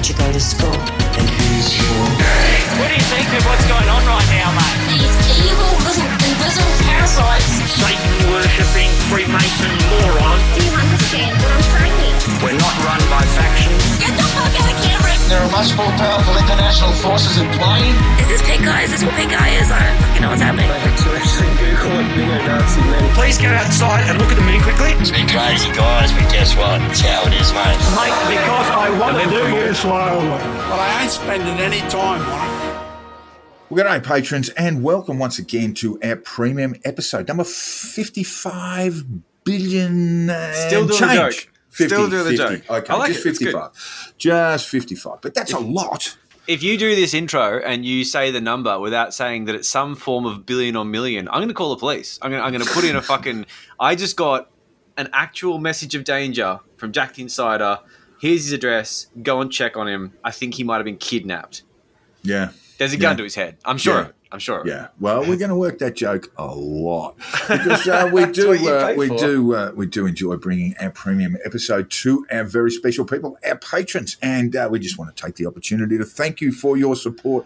get you go to school. And here's your What do you think of what's going on right now, mate? These evil little invisible parasites. Satan worshipping Freemason moron. Do you understand what I'm saying? We're not run by factions. Get the fuck out of camera! There are much more powerful international forces in play. Is this pink guy? Is this what pink guy is? I don't fucking know what's happening. Please go outside and look at the moon quickly. It's been crazy, guys, but guess what? It's how it is, mate. Mate, because I want to do you slowly. But I ain't spending any time on it. Well, good day, patrons, and welcome once again to our premium episode, number 55 billion. And Still doing the change. joke. Still do the joke. Okay, I like just it. 55. Just 55. But that's a lot. If you do this intro and you say the number without saying that it's some form of billion or million, I'm going to call the police. I'm going to, I'm going to put in a fucking. I just got an actual message of danger from Jack the Insider. Here's his address. Go and check on him. I think he might have been kidnapped. Yeah. There's a gun Yeah. to his head. I'm sure. Yeah. I'm sure. Yeah, well, we're going to work that joke a lot because uh, we do uh, we for. do uh, we do enjoy bringing our premium episode to our very special people, our patrons, and uh, we just want to take the opportunity to thank you for your support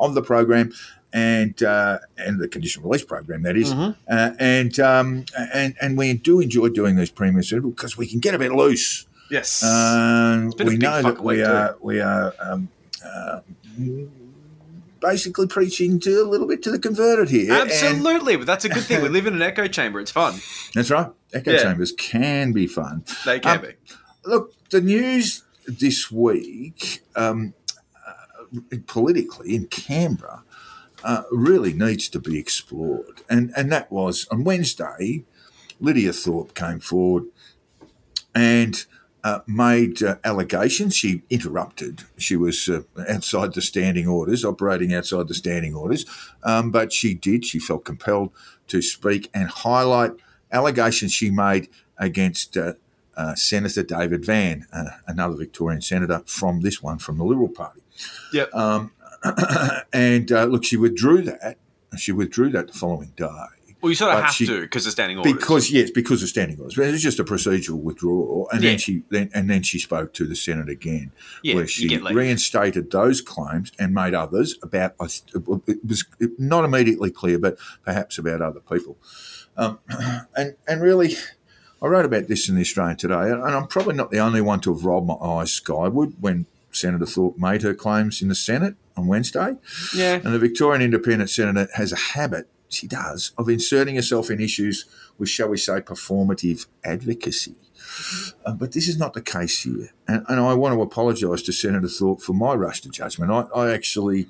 of the program and uh, and the conditional release program that is. Mm-hmm. Uh, and um, and and we do enjoy doing these premium because we can get a bit loose. Yes. Um, we know that we are we are um, uh, basically preaching to a little bit to the converted here. and- Absolutely. But that's a good thing. We live in an echo chamber. It's fun. that's right. Echo Yeah. chambers can be fun. They can Um, be. Look, the news this week, um, uh, politically in Canberra, uh, really needs to be explored, and and that was on Wednesday. Lidia Thorpe came forward and uh, made uh, allegations. She interrupted. She was uh, outside the standing orders, operating outside the standing orders, um, but she did. She felt compelled to speak and highlight allegations she made against uh, uh, Senator David Van, uh, another Victorian senator from this one, from the Liberal Party. Yep. Um, and uh, look, she withdrew that. She withdrew that the following day. Well, you sort of but have she- to because of standing orders. Because yes, because of standing orders, but it was just a procedural withdrawal, and Yeah. then she then and then she spoke to the Senate again, Yeah, where she reinstated those claims and made others about. It was not immediately clear, but perhaps about other people, um, and and really. I wrote about this in the Australian today, and I'm probably not the only one to have rolled my eyes skyward when Senator Thorpe made her claims in the Senate on Wednesday. yeah. And the Victorian Independent Senator has a habit, she does, of inserting herself in issues with, shall we say, performative advocacy. Uh, but this is not the case here. And, and I want to apologise to Senator Thorpe for my rush to judgment. I, I actually,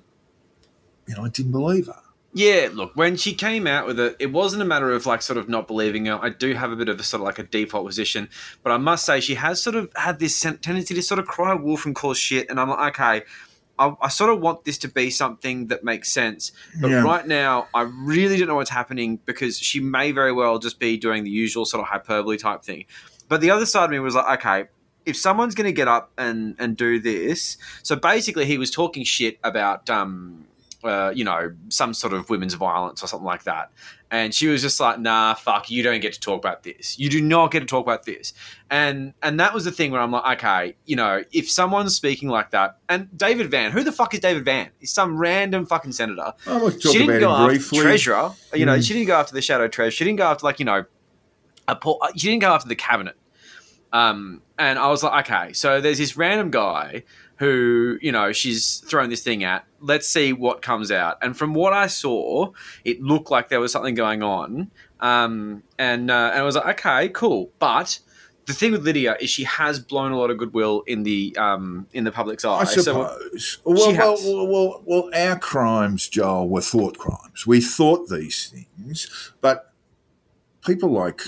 you know, I didn't believe her. Yeah, look, when she came out with it, it wasn't a matter of like sort of not believing her. I do have a bit of a sort of like a default position, but I must say she has sort of had this tendency to sort of cry wolf and call shit. And I'm like, okay, I, I sort of want this to be something that makes sense. But Yeah. right now, I really don't know what's happening because she may very well just be doing the usual sort of hyperbole type thing. But the other side of me was like, okay, if someone's going to get up and, and do this, so basically he was talking shit about, um, uh, you know, some sort of women's violence or something like that. And she was just like, nah, fuck, you don't get to talk about this. You do not get to talk about this. And and that was the thing where I'm like, okay, you know, if someone's speaking like that, and David Van, who the fuck is David Van? He's some random fucking senator. She didn't go after briefly. treasurer. You know, Mm. she didn't go after the shadow treasurer. She didn't go after like you know, a po- she didn't go after the cabinet. Um, and I was like, okay, so there's this random guy who, you know, she's throwing this thing at. Let's see what comes out. And from what I saw, it looked like there was something going on. Um, and, uh, and I was like, okay, cool. But the thing with Lidia is she has blown a lot of goodwill in the um, in the public's eye. I So- suppose. well, well, well, well, well, our crimes, Joel, were thought crimes. We thought these things, but people like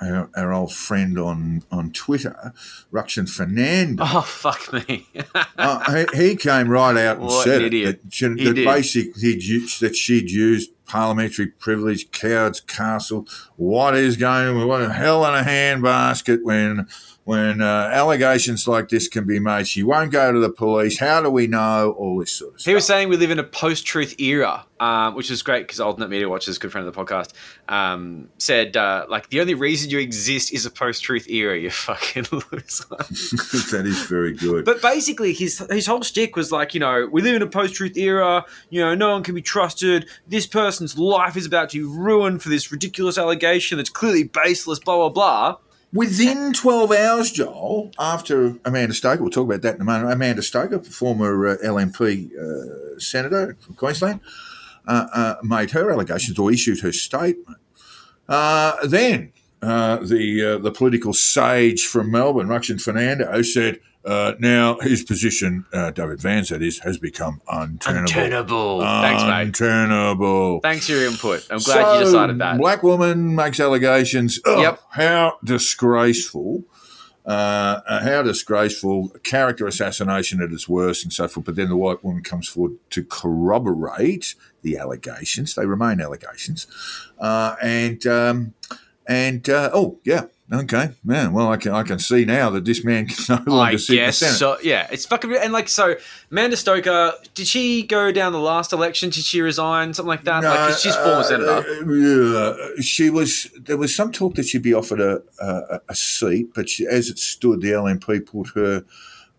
our, our old friend on, on Twitter, Rukshan Fernando, oh fuck me! uh, he, he came right out and What said an it, idiot. that, she, He that basically that she'd used parliamentary privilege, Coward's Castle. What is going? On? What a hell in a handbasket when when uh, allegations like this can be made. She won't go to the police. How do we know all this sort of stuff? he was saying we live in a post-truth era. um, which is great because Alternate Media Watch is a good friend of the podcast, um, said uh, like the only reason you exist is a post-truth era. You fucking loser. that is very good. But basically, his his whole shtick was like, you know, we live in a post-truth era. You know, no one can be trusted. This person's life is about to be ruined for this ridiculous allegation that's clearly baseless. Blah blah blah. Within 12 hours, Joel, after Amanda Stoker, we'll talk about that in a moment. Amanda Stoker, former uh, LNP uh, senator from Queensland, uh, uh, made her allegations or issued her statement. Uh, then uh, the the political sage from Melbourne, Rukshan Fernando, said, uh, now his position, uh, David Vance, that is, has become untenable. Untenable. Thanks, mate. Untenable. Thanks for your input. I'm glad you decided that. Black woman makes allegations. Ugh, Yep. How disgraceful. Uh, uh, how disgraceful. Character assassination at its worst and so forth. But then the white woman comes forward to corroborate the allegations. They remain allegations. Uh, and, um, and uh, oh, yeah. Okay, man. Well, I can I can see now that this man can no longer I sit in the guess Senate. so. Yeah, it's fucking and like so. Amanda Stoker, did she go down the last election? Did she resign? Something like that? like 'cause she's former uh, senator. uh, yeah, she was. There was some talk that she'd be offered a a, a seat, but she, as it stood, the LNP put her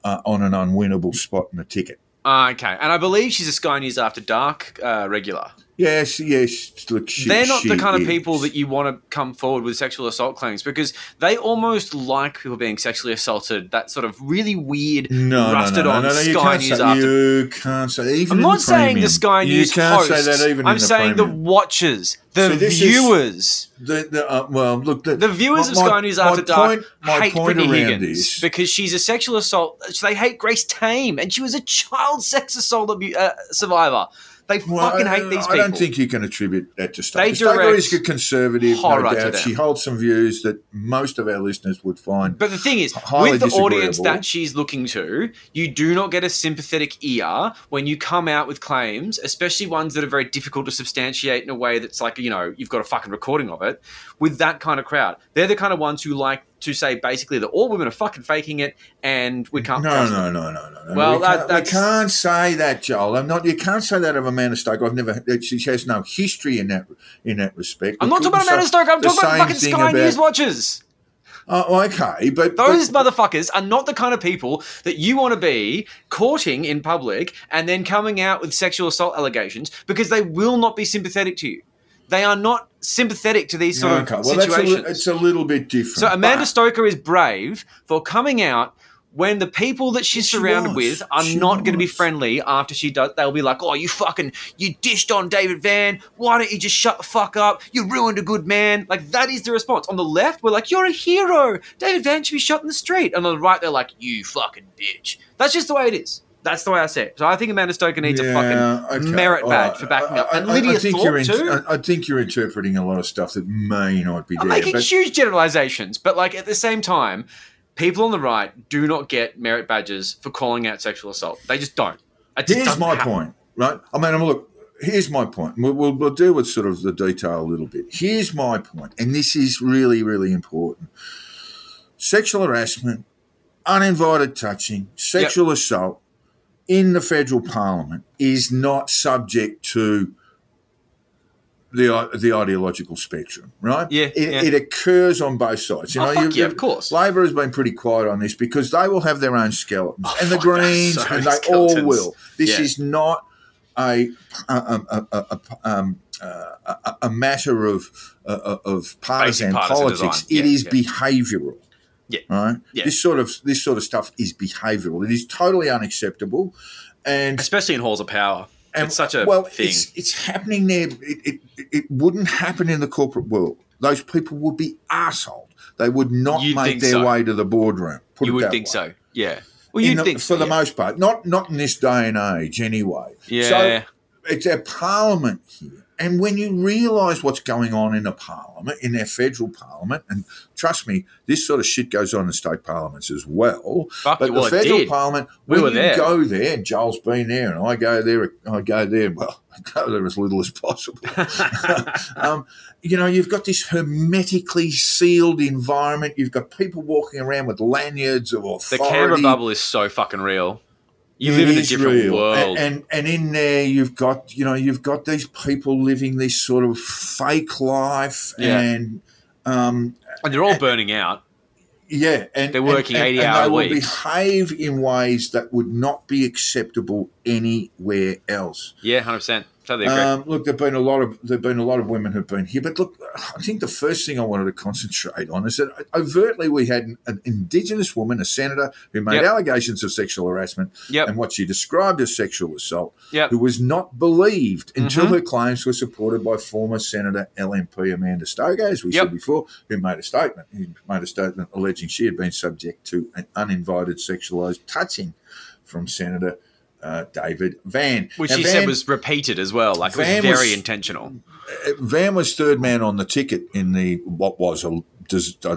uh, on an unwinnable spot in the ticket. Ah, okay, and I believe she's a Sky News After Dark uh, regular. Yes, yes. Look, she, They're not the kind of people that you want to come forward with sexual assault claims because they almost like people being sexually assaulted. That sort of really weird, No, rusted no, no, on no, no, you Sky can't News say, After. You can't say. Even I'm not saying premium. the Sky News You can't hosts. say that even I'm the saying the watchers, the So viewers. The, the, uh, well, look, the, The viewers my- of Sky News After Dark point- my hate point Brittany Higgins this- because she's a sexual assault. They hate Grace Tame, and she was a child sex assault abu- uh, survivor. They Well, fucking I- hate these people. I don't think you can attribute that to Stoker. They Stoker is a conservative, no doubt. She holds some views that most of our listeners would find. But the thing is, with the audience that she's looking to, you do not get a sympathetic ear when you come out with claims, especially ones that are very difficult to substantiate in a way that's like, you know, you've got a fucking recording of it, with that kind of crowd. They're the kind of ones who like to say basically that all women are fucking faking it and we can't No, no, no, no, no, no. Well, we, that- can't, we can't say that, Joel. I'm not. You can't say that of Amanda Stoker. I've never. She has no history in that in that respect. I'm We not talking about Amanda Stoker, I'm talking about fucking Sky about- News watchers. Oh, okay, but Those but, motherfuckers are not the kind of people that you want to be courting in public and then coming out with sexual assault allegations because they will not be sympathetic to you. They are not sympathetic to these sort okay. of Well, that's a, situations. it's a little bit different. so Amanda Stoker is brave for coming out when the people that she's She surrounded was. with are She not going to be friendly after she does. They'll be like, "Oh, you fucking, you dished on David Van. Why don't you just shut the fuck up? You ruined a good man." Like that is the response. On the left, we're like, "You're a hero. David Van should be shot in the street." And on the right, they're like, "You fucking bitch." That's just the way it is. That's the way I see it. So I think Amanda Stoker needs a fucking okay. merit badge right. for backing up. I- And I- Lidia I think Thorpe you're in- too. I, I think you're interpreting a lot of stuff that may not be I'm there. making but- huge generalizations, but like at the same time, people on the right do not get merit badges for calling out sexual assault. They just don't. Just Here's my happen. point, right? I mean, look, here's my point. We'll, we'll, we'll deal with sort of the detail a little bit. Here's my point, and this is really, really important. Sexual harassment, uninvited touching, sexual assault in the federal parliament is not subject to the the ideological spectrum, right? Yeah, it, yeah. it occurs on both sides. You Oh, know, you- yeah, of course. Labor has been pretty quiet on this because they will have their own skeletons, and the Oh, Greens, so and they all will. This Yeah. is not a a, a, a, a, um, uh, matter of uh, of partisan, politics. design. It is yeah. Yeah. Right. Yeah. This sort of this sort of stuff is behavioural. It is totally unacceptable, and Especially in halls of power. and, it's such a well, thing. It's, it's happening there. It, it, it wouldn't happen in the corporate world. Those people would be arsehole. They would not You'd make their so. way to the boardroom. Put you would think way. so. Yeah. Well, the- think for so, the yeah. most part. Not not in this day and age, anyway. Yeah. So it's our parliament here, and when you realise what's going on in a parliament, in their federal parliament, and trust me, this sort of shit goes on in state parliaments as well. Fuck but the it federal did. parliament, We were you there. go there, and Joel's been there, and I go there, I go there. Well, I go there as little as possible. um, you know, you've got this hermetically sealed environment. You've got people walking around with lanyards of authority. the Canberra bubble is so fucking real. You live in a different real. world. and, and and in there you've got you know you've got these people living this sort of fake life Yeah. and um, and they're all burning out. yeah, and They're working and, and, 80 and hour they will weeks. behave in ways that would not be acceptable anywhere else. Yeah, hundred percent. Totally agree. Um, look, there've been a lot of there've been a lot of women who've been here, but look, I think the first thing I wanted to concentrate on is that overtly we had an, an Indigenous woman, a senator, who made Yep. allegations of sexual harassment Yep. and what she described as sexual assault, Yep. who was not believed until Mhm. her claims were supported by former Senator LNP Amanda Stoker, as we said before, who made a statement. Who made a statement alleging she had been subject to an uninvited sexualised touching from Senator. Uh, David Van, Which Now, she Van- said was repeated as well. Like it was very was- intentional. Van was third man on the ticket in the what was a,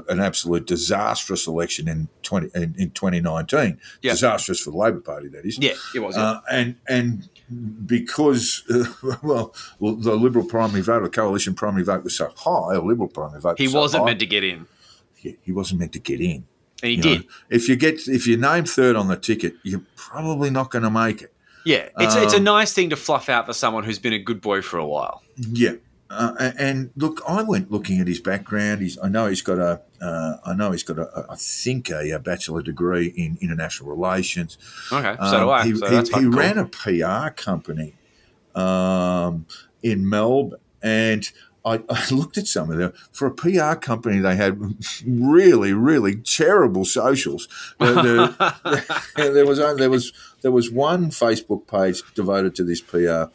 an absolute disastrous election in twenty in, in twenty nineteen. Yeah. Disastrous for the Labor Party, that is. Yeah, it was. yeah. Uh, and and because uh, well, the Liberal primary vote, or coalition primary vote was so high, a Liberal primary vote, he was wasn't high, meant to get in, yeah, he wasn't meant to get in. And he you did. know. If you get if you're named third on the ticket, you're probably not going to make it. Yeah, it's it's a Um, nice thing to fluff out for someone who's been a good boy for a while. Yeah. Uh, and look, I went looking at his background. He's, I know he's got a, uh, I know he's got a, I think a, a bachelor degree in international relations. Okay, so do Um, I. He, so he- he cool. ran a PR company um, in Melbourne, and I, I looked at some of them. For a PR company, they had really, really terrible socials. There, uh, there- there was only, there was there was one Facebook page devoted to this PR.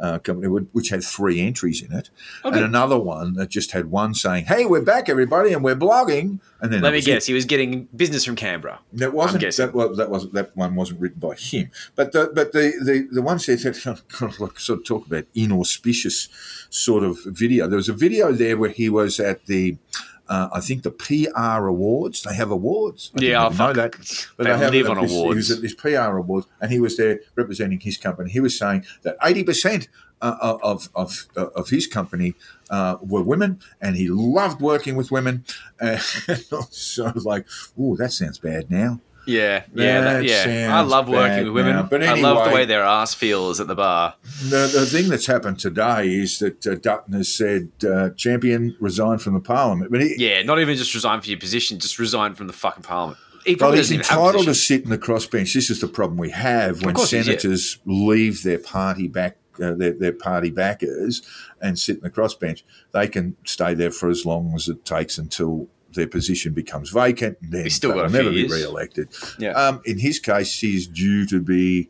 Uh, company which- had three entries in it, Okay. and another one that just had one saying, "Hey, we're back, everybody, and we're blogging." And then Let me was it. guess, he was getting business from Canberra. That wasn't that was that was that one wasn't written by him. But the but the the, the one said that sort of talk about inauspicious sort of video. There was a video there where he was at the uh, I think the PR awards. They have awards. I Yeah, oh, know that. They have live on this- He was at this PR awards, and he was there representing his company. He was saying that eighty percent uh, of of of his company uh, were women, and he loved working with women. Uh, so I was like, "Oh, that sounds bad now." Yeah, yeah, that, yeah. I love working with women. now, but I love the way their ass feels at the bar. The, the thing that's happened today is that uh, Dutton has said uh, champion resigned from the parliament, but he, Yeah, not even just resign for your position, just resign from the fucking parliament. He Well, he's doesn't even have a entitled to sit in the crossbench. This is the problem we have when course he is, yeah. senators leave their party back, uh, their, their party backers, and sit in the crossbench. They can stay there for as long as it takes until their position becomes vacant. and Then He's still they got will a few never be re-elected. Yeah. Um, in his case, he's due to be,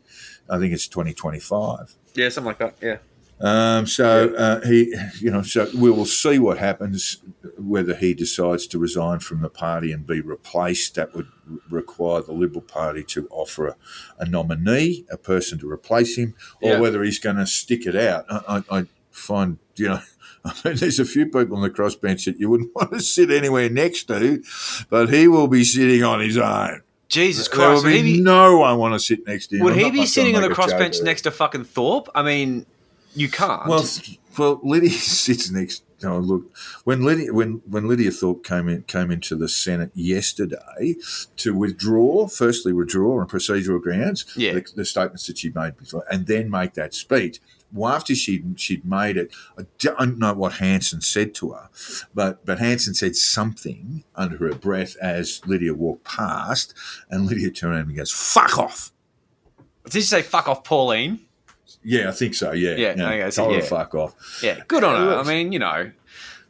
I think it's twenty twenty five. Yeah, something like that. Yeah. Um, so uh, he, you know, so we will see what happens. Whether he decides to resign from the party and be replaced, that would require the Liberal Party to offer a, a nominee, a person to replace him, or Yeah. whether he's going to stick it out. I, I, I find, you know. I mean, there's a few people on the crossbench that you wouldn't want to sit anywhere next to, but he will be sitting on his own. Jesus Christ! There will. Be be, no one want to sit next to him. would I'm he be sitting on the make a joke crossbench next to fucking Thorpe? I mean, you can't. Well, well, Lidia sits next. Oh, look, when Lidia when when Lidia Thorpe came in came into the Senate yesterday to withdraw, firstly withdraw on procedural grounds, Yeah. the, the statements that she made before, and then make that speech. Well, after she she'd made it, I don't know what Hanson said to her, but but Hanson said something under her breath as Lidia walked past, and Lidia turned around and goes, "Fuck off." Did you say fuck off, Pauline? Yeah, I think so. Yeah, Yeah, okay, so yeah. fuck off. Yeah, good on her. I mean, you know,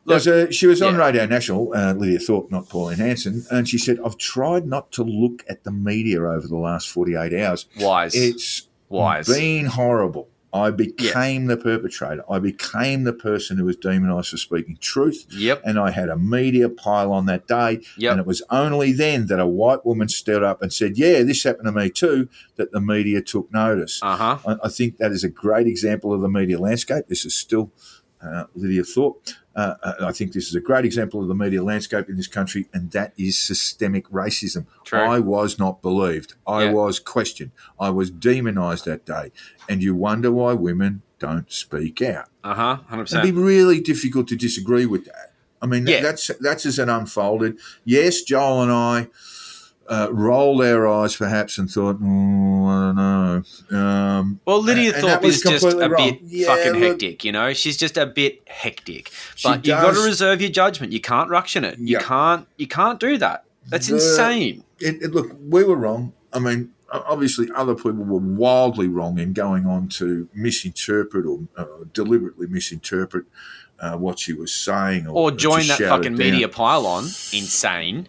was a, she was on yeah. Radio National, uh, Lidia Thorpe, not Pauline Hanson, and she said, I've tried not to look at the media over the last 48 hours. wise. It's wise. been horrible. I became the perpetrator. I became the person who was demonised for speaking truth. Yep. And I had a media pile on that day. Yep. And it was only then that a white woman stood up and said, Yeah, this happened to me too, that the media took notice. Uh huh. I, I think that is a great example of the media landscape. This is still uh, Lidia Thorpe. Uh, uh, I think this is a great example of the media landscape in this country, and that is systemic racism. True. I was not believed. I Yeah. was questioned. I was demonised that day. And you wonder why women don't speak out. Uh huh. Hundred It'd be really difficult to disagree with that. I mean, Yeah. that's that's as it unfolded. Yes, Joel and I uh, rolled our eyes perhaps and thought, oh, I don't know. Um, Well, Lidia and- and Thorpe was is just a wrong. bit Yeah, fucking look, hectic, you know. She's just a bit hectic. But you've got to reserve your judgment. You can't ruction it. You Yeah. can't. You can't do that. That's The- insane. it, it, look, we were wrong. I mean, obviously, other people were wildly wrong in going on to misinterpret or uh, deliberately misinterpret uh, what she was saying, or, Or join that fucking media pylon. Insane.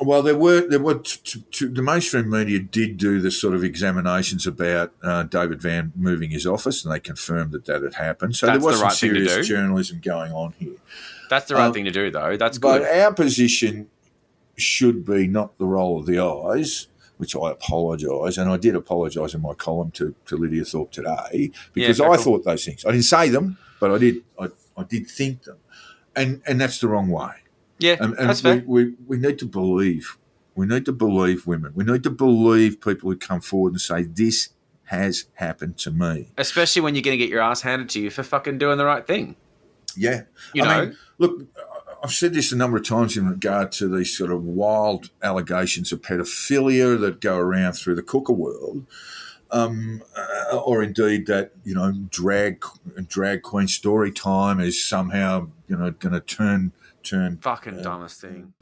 Well, there were there were t- t- the mainstream media did do the sort of examinations about uh, David Van moving his office, and they confirmed that that had happened. So That's there was the right some serious journalism going on here. That's the right Um, thing to do, though. That's But our position should be not the role of the eyes, which I apologise, and I did apologise in my column to, to Lidia Thorpe today because fair I call. thought those things. I didn't say them, but I did. I, I did think them, and and that's the wrong way. Yeah, And, and that's we, fair. we we need to believe. We need to believe women. We need to believe people who come forward and say this has happened to me. Especially when you're going to get your ass handed to you for fucking doing the right thing. Yeah. You I know? mean, look, I've said this a number of times in regard to these sort of wild allegations of pedophilia that go around through the cooker world. Um, uh, or indeed that you know drag drag queen story time is somehow you know going to turn turn Fucking uh, dumbest thing.